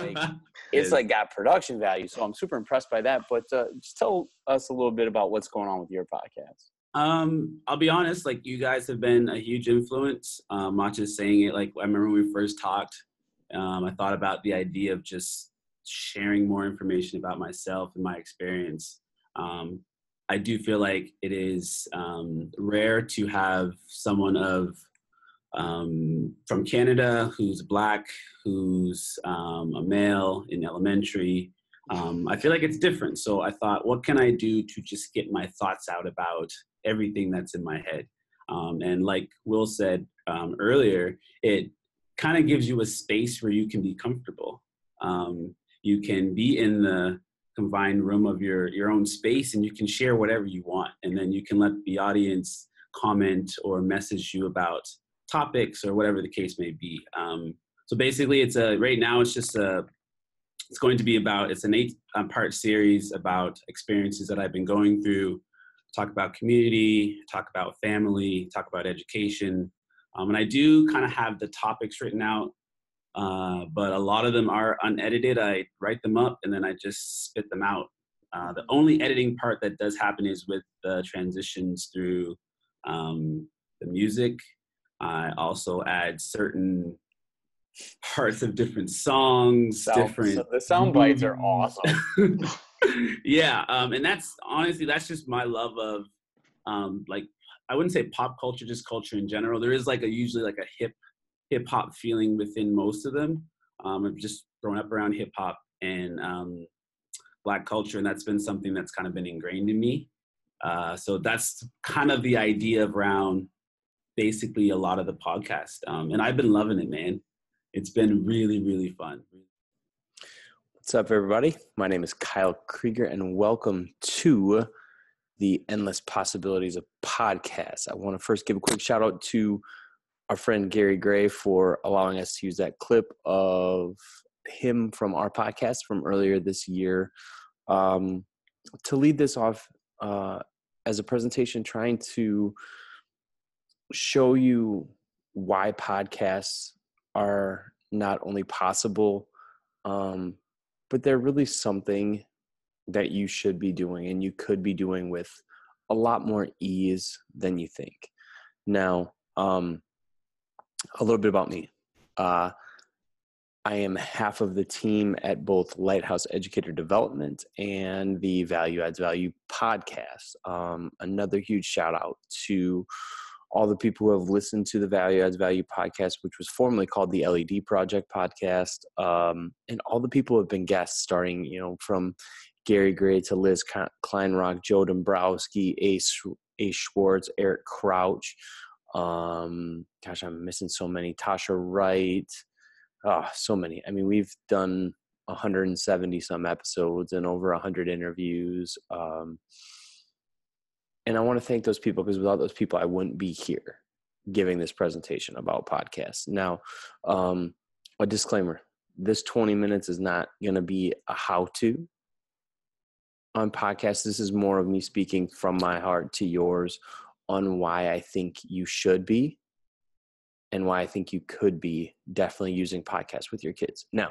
like it's like got production value. So I'm super impressed by that. But uh, just tell us a little bit about what's going on with your podcast. Um, I'll be honest, like you guys have been a huge influence. Um, not just saying it, like I remember when we first talked, um, I thought about the idea of just sharing more information about myself and my experience. Um, I do feel like it is um, rare to have someone of um, from Canada who's black, who's um, a male in elementary. Um, I feel like it's different. So I thought, what can I do to just get my thoughts out about everything that's in my head? Um, and like Will said um, earlier, it kind of gives you a space where you can be comfortable. Um, you can be in the confined room of your your own space and you can share whatever you want and then you can let the audience comment or message you about topics or whatever the case may be um, so basically it's a right now it's just a it's going to be about it's an eight part series about experiences that i've been going through talk about community talk about family talk about education um, and i do kind of have the topics written out uh, but a lot of them are unedited. I write them up and then I just spit them out. Uh, the only editing part that does happen is with the transitions through um, the music. I also add certain parts of different songs. Sound, different. So the sound bites are awesome. yeah, um, and that's honestly that's just my love of um, like I wouldn't say pop culture, just culture in general. There is like a usually like a hip hip hop feeling within most of them. Um, I've just grown up around hip hop and um, black culture, and that's been something that's kind of been ingrained in me. Uh, so that's kind of the idea around basically a lot of the podcast. Um, and I've been loving it, man. It's been really, really fun. What's up, everybody? My name is Kyle Krieger, and welcome to the Endless Possibilities of Podcast. I want to first give a quick shout out to our friend Gary Gray for allowing us to use that clip of him from our podcast from earlier this year um, to lead this off uh, as a presentation trying to show you why podcasts are not only possible um, but they're really something that you should be doing and you could be doing with a lot more ease than you think now um, a little bit about me. Uh, I am half of the team at both Lighthouse Educator Development and the Value Adds Value podcast. Um, another huge shout out to all the people who have listened to the Value Adds Value podcast, which was formerly called the LED Project podcast, um, and all the people who have been guests, starting you know from Gary Gray to Liz Kleinrock, Joe Dombrowski, Ace, Ace Schwartz, Eric Crouch, um, gosh, I'm missing so many. Tasha Wright. Oh, so many. I mean, we've done 170 some episodes and over 100 interviews. Um, and I want to thank those people because without those people, I wouldn't be here giving this presentation about podcasts. Now, um, a disclaimer this 20 minutes is not going to be a how to on podcasts. This is more of me speaking from my heart to yours on why I think you should be and why I think you could be definitely using podcasts with your kids. Now,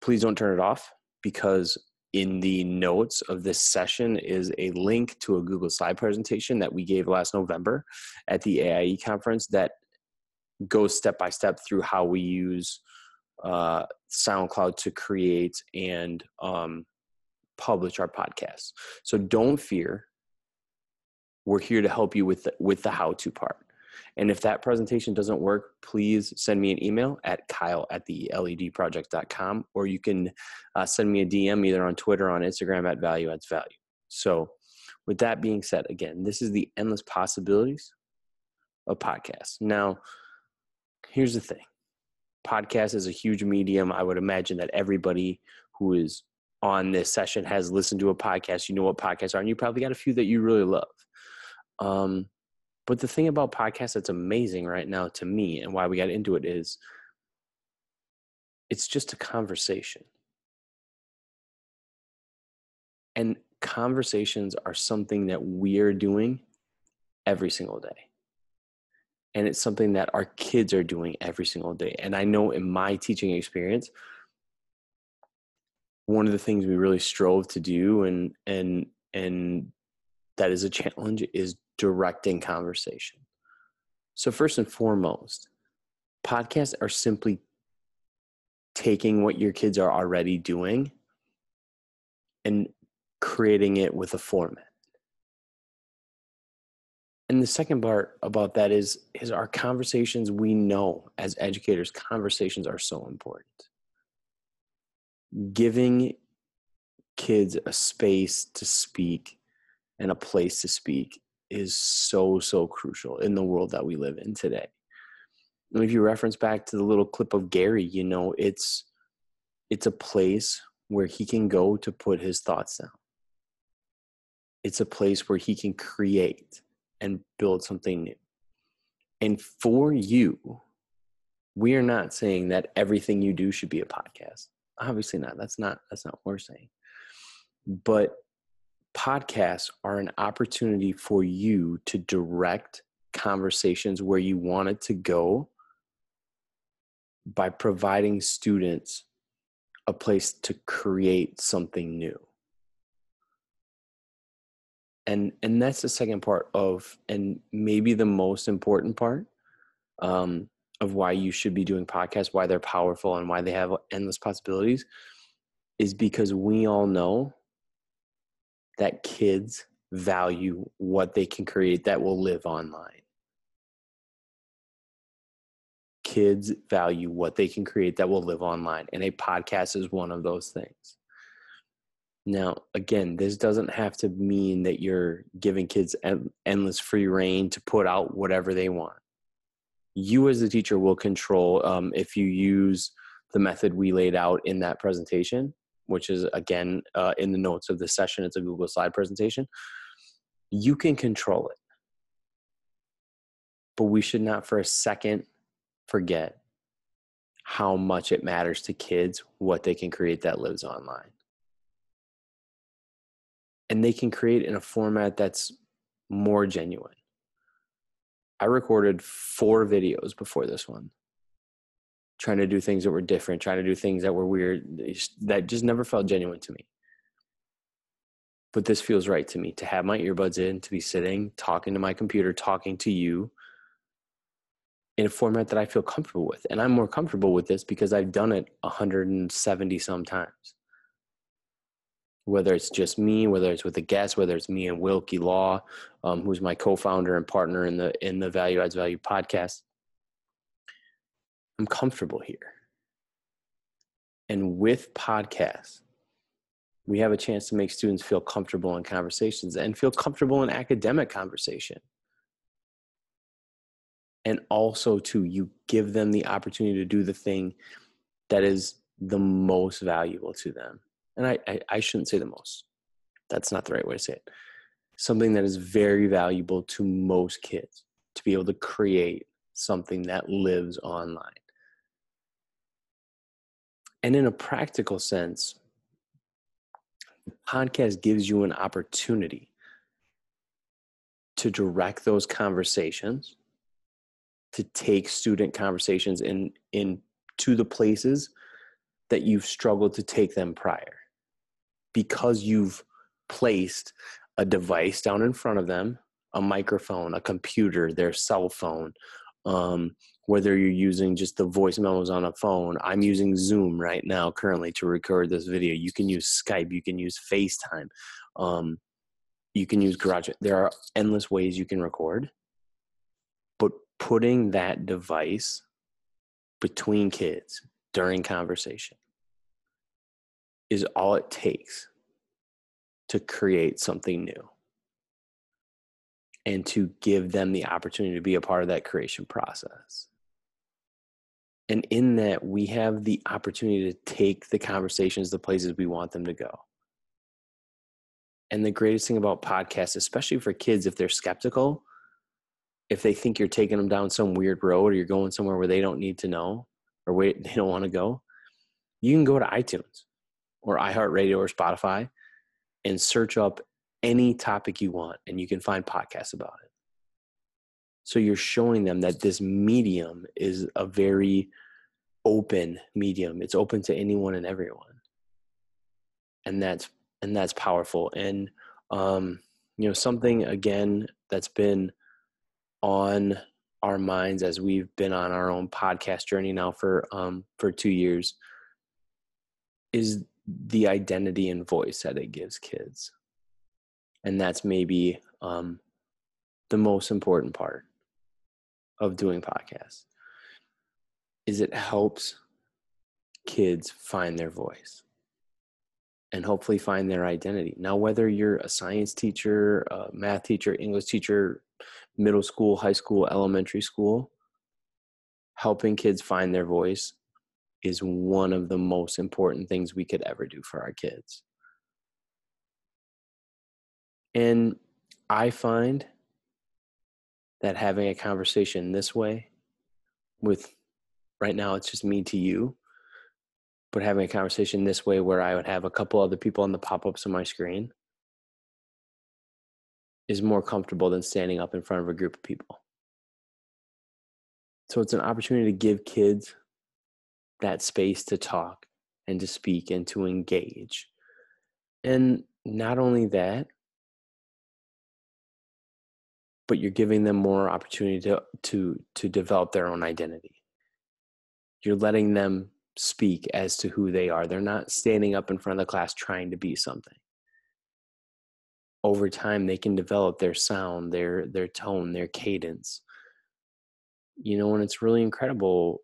please don't turn it off because in the notes of this session is a link to a Google slide presentation that we gave last November at the AIE conference that goes step by step through how we use uh, SoundCloud to create and um, publish our podcasts. So don't fear we're here to help you with the, with the how to part. And if that presentation doesn't work, please send me an email at kyle at the ledproject.com or you can uh, send me a DM either on Twitter or on Instagram at value adds value. So, with that being said, again, this is the endless possibilities of podcasts. Now, here's the thing podcast is a huge medium. I would imagine that everybody who is on this session has listened to a podcast. You know what podcasts are, and you probably got a few that you really love. Um, but the thing about podcasts that's amazing right now to me and why we got into it is it's just a conversation. And conversations are something that we're doing every single day. And it's something that our kids are doing every single day. And I know in my teaching experience, one of the things we really strove to do and and and that is a challenge is directing conversation. So first and foremost, podcasts are simply taking what your kids are already doing and creating it with a format. And the second part about that is is our conversations we know as educators conversations are so important. Giving kids a space to speak and a place to speak is so so crucial in the world that we live in today. And if you reference back to the little clip of Gary, you know, it's it's a place where he can go to put his thoughts down. It's a place where he can create and build something new. And for you, we are not saying that everything you do should be a podcast. Obviously not. That's not that's not what we're saying. But podcasts are an opportunity for you to direct conversations where you want it to go by providing students a place to create something new. And and that's the second part of and maybe the most important part um, of why you should be doing podcasts why they're powerful and why they have endless possibilities is because we all know that kids value what they can create that will live online kids value what they can create that will live online. And a podcast is one of those things. Now, again, this doesn't have to mean that you're giving kids endless free reign to put out whatever they want. You, as the teacher, will control um, if you use the method we laid out in that presentation, which is again uh, in the notes of the session. It's a Google slide presentation. You can control it. But we should not for a second forget how much it matters to kids what they can create that lives online. And they can create in a format that's more genuine. I recorded four videos before this one, trying to do things that were different, trying to do things that were weird, that just never felt genuine to me. But this feels right to me to have my earbuds in, to be sitting, talking to my computer, talking to you, in a format that I feel comfortable with. And I'm more comfortable with this because I've done it 170 sometimes. Whether it's just me, whether it's with a guest, whether it's me and Wilkie Law, um, who's my co-founder and partner in the in the Value Adds Value podcast, I'm comfortable here. And with podcasts, we have a chance to make students feel comfortable in conversations and feel comfortable in academic conversation. And also too you give them the opportunity to do the thing that is the most valuable to them. And I, I, I shouldn't say the most. That's not the right way to say it. Something that is very valuable to most kids to be able to create something that lives online and in a practical sense podcast gives you an opportunity to direct those conversations to take student conversations in in to the places that you've struggled to take them prior. Because you've placed a device down in front of them a microphone a computer their cell phone um, whether you're using just the voice memos on a phone. I'm using zoom right now currently to record this video. You can use skype you can use facetime um, you can use garage there are endless ways you can record but putting that device between kids during conversation is all it takes to create something new and to give them the opportunity to be a part of that creation process. And in that, we have the opportunity to take the conversations the places we want them to go. And the greatest thing about podcasts, especially for kids, if they're skeptical, if they think you're taking them down some weird road or you're going somewhere where they don't need to know or wait they don't want to go, you can go to iTunes or iHeartRadio or Spotify and search up any topic you want and you can find podcasts about it. So you're showing them that this medium is a very open medium. It's open to anyone and everyone. and that's and that's powerful and um you know something again that's been on our minds as we've been on our own podcast journey now for um for 2 years is the identity and voice that it gives kids and that's maybe um the most important part of doing podcasts is it helps kids find their voice and hopefully find their identity. Now, whether you're a science teacher, a math teacher, English teacher, middle school, high school, elementary school, helping kids find their voice is one of the most important things we could ever do for our kids. And I find that having a conversation this way with right now it's just me to you but having a conversation this way where I would have a couple other people on the pop ups on my screen is more comfortable than standing up in front of a group of people. So it's an opportunity to give kids that space to talk and to speak and to engage. And not only that, but you're giving them more opportunity to to to develop their own identity. You're letting them speak as to who they are. They're not standing up in front of the class trying to be something. Over time, they can develop their sound, their their tone, their cadence. You know, and it's really incredible.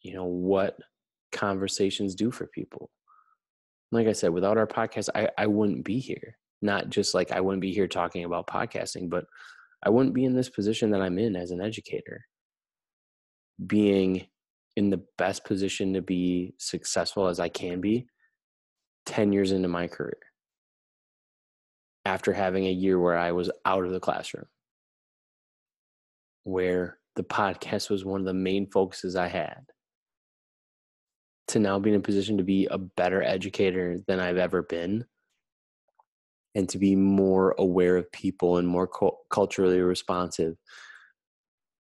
You know what conversations do for people. Like I said, without our podcast, I, I wouldn't be here. Not just like I wouldn't be here talking about podcasting, but I wouldn't be in this position that I'm in as an educator. Being in the best position to be successful as I can be 10 years into my career. After having a year where I was out of the classroom, where the podcast was one of the main focuses I had, to now be in a position to be a better educator than I've ever been, and to be more aware of people and more culturally responsive,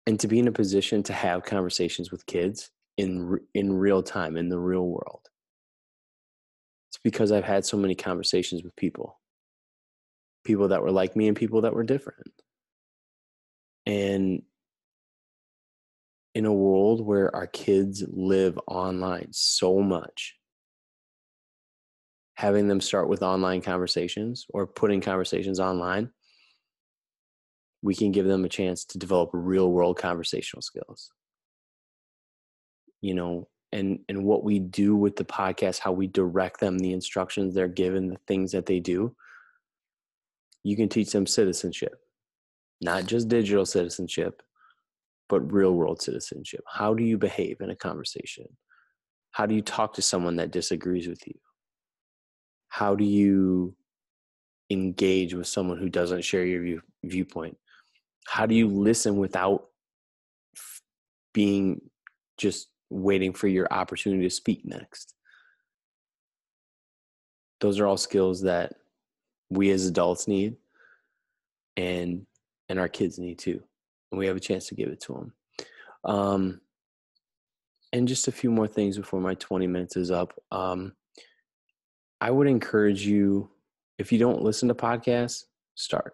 and to be in a position to have conversations with kids in in real time in the real world. It's because i've had so many conversations with people. People that were like me and people that were different. And in a world where our kids live online so much having them start with online conversations or putting conversations online we can give them a chance to develop real world conversational skills. You know and and what we do with the podcast how we direct them the instructions they're given the things that they do you can teach them citizenship. Not just digital citizenship but real world citizenship. How do you behave in a conversation? How do you talk to someone that disagrees with you how do you engage with someone who doesn't share your view, viewpoint how do you listen without being just waiting for your opportunity to speak next. Those are all skills that we as adults need and and our kids need too. And we have a chance to give it to them. Um, and just a few more things before my 20 minutes is up. Um, I would encourage you if you don't listen to podcasts, start.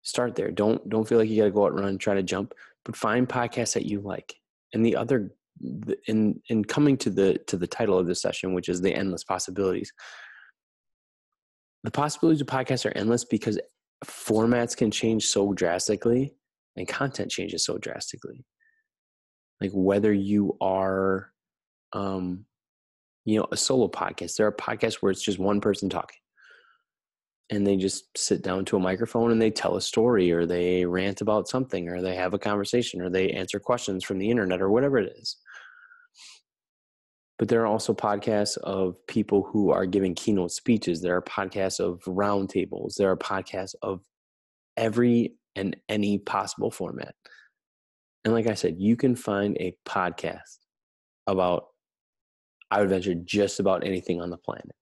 Start there. Don't don't feel like you got to go out and run, try to jump, but find podcasts that you like. And the other in in coming to the to the title of this session which is the endless possibilities the possibilities of podcasts are endless because formats can change so drastically and content changes so drastically like whether you are um you know a solo podcast. There are podcasts where it's just one person talking. And they just sit down to a microphone and they tell a story or they rant about something or they have a conversation or they answer questions from the internet or whatever it is. But there are also podcasts of people who are giving keynote speeches. There are podcasts of roundtables. There are podcasts of every and any possible format. And like i said you can find a podcast about i would venture just about anything on the planet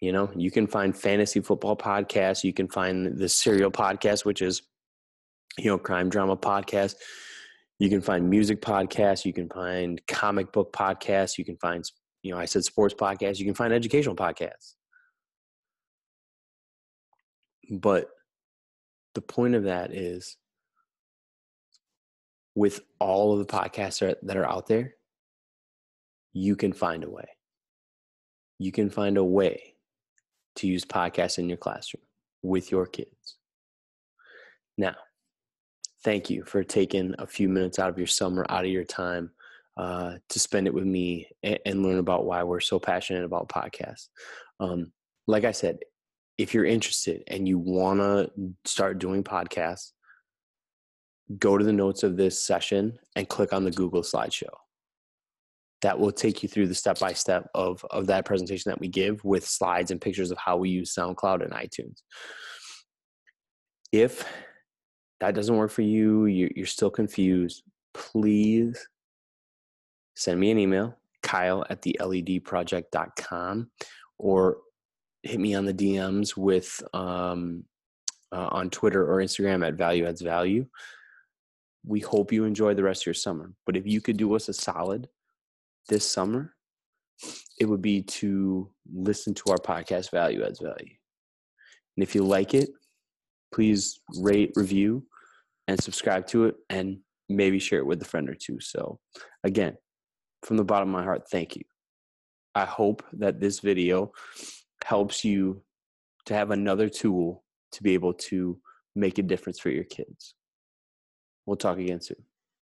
you know, you can find fantasy football podcasts. You can find the serial podcast, which is, you know, crime drama podcast. You can find music podcasts. You can find comic book podcasts. You can find you know, I said sports podcasts, you can find educational podcasts. But the point of that is with all of the podcasts that are out there, you can find a way. You can find a way to use podcasts in your classroom with your kids. Now, thank you for taking a few minutes out of your summer, out of your time uh, to spend it with me and, and, learn about why we're so passionate about podcasts. Um, like I said, if you're interested and you want to start doing podcasts, go to the notes of this session and click on the Google slideshow. That will take you through the step by step of of that presentation that we give with slides and pictures of how we use SoundCloud and iTunes. If that doesn't work for you, you're still confused, please send me an email, kyle at the ledproject.com, or hit me on the DMs with um, uh, on Twitter or Instagram at Value Adds Value. We hope you enjoy the rest of your summer. But if you could do us a solid this summer, it would be to listen to our podcast, Value Adds Value. And if you like it, please rate, review, and subscribe to it, and maybe share it with a friend or two. So, again, from the bottom of my heart, thank you. I hope that this video helps you to have another tool to be able to make a difference for your kids. We'll talk again soon.